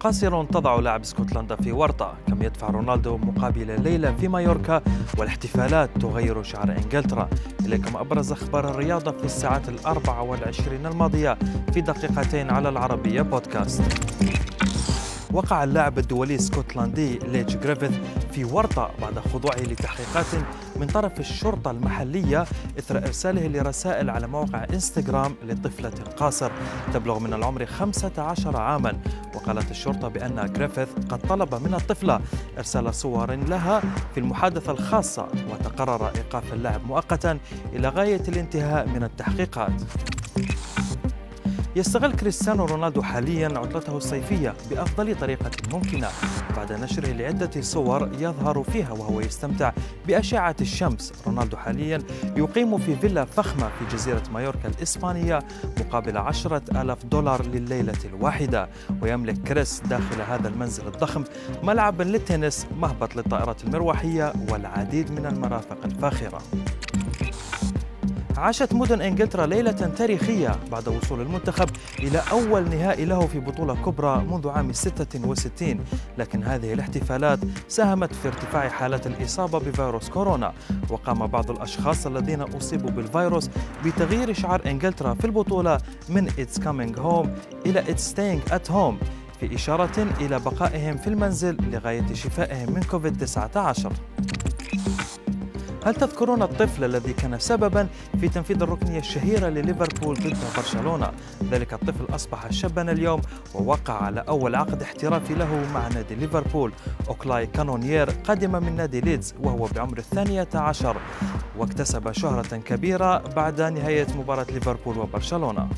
قاصر تضع لاعب اسكتلندا في ورطة كم يدفع رونالدو مقابل ليلة في مايوركا؟ والاحتفالات تغير شعر إنجلترا. إليكم أبرز أخبار الرياضة في الساعات الأربع والعشرين الماضية في دقيقتين على العربية بودكاست. وقع اللاعب الدولي الاسكتلندي ليتش جريفيث في ورطة بعد خضوعه لتحقيقات من طرف الشرطة المحلية إثر إرساله لرسائل على موقع إنستغرام لطفلة قاصر تبلغ من العمر 15 عاما. وقالت الشرطة بأن جريفيث قد طلب من الطفلة إرسال صور لها في المحادثة الخاصة وتقرر إيقاف اللاعب مؤقتا إلى غاية الانتهاء من التحقيقات. يستغل كريستيانو رونالدو حاليا عطلته الصيفية بأفضل طريقة ممكنة. بعد نشره لعدة صور يظهر فيها وهو يستمتع بأشعة الشمس. رونالدو حاليا يقيم في فيلا فخمة في جزيرة مايوركا الإسبانية مقابل عشرة ألاف دولار لليلة الواحدة ويملك كريس داخل هذا المنزل الضخم ملعبا للتنس مهبط للطائرات المروحية والعديد من المرافق الفاخرة. عاشت مدن إنجلترا ليلة تاريخية بعد وصول المنتخب إلى أول نهائي له في بطولة كبرى منذ عام 66 لكن هذه الاحتفالات ساهمت في ارتفاع حالات الإصابة بفيروس كورونا. وقام بعض الأشخاص الذين أصيبوا بالفيروس بتغيير شعار إنجلترا في البطولة من It's coming home إلى It's staying at home في إشارة إلى بقائهم في المنزل لغاية شفائهم من كوفيد 19 هل تذكرون الطفل الذي كان سببا في تنفيذ الركنية الشهيرة لليفربول ضد برشلونة؟ ذلك الطفل أصبح شابا اليوم ووقع على أول عقد احترافي له مع نادي ليفربول. أوكلاي كانونيير قدم من نادي ليدز وهو بعمر الثانية عشر واكتسب شهرة كبيرة بعد نهاية مباراة ليفربول وبرشلونة.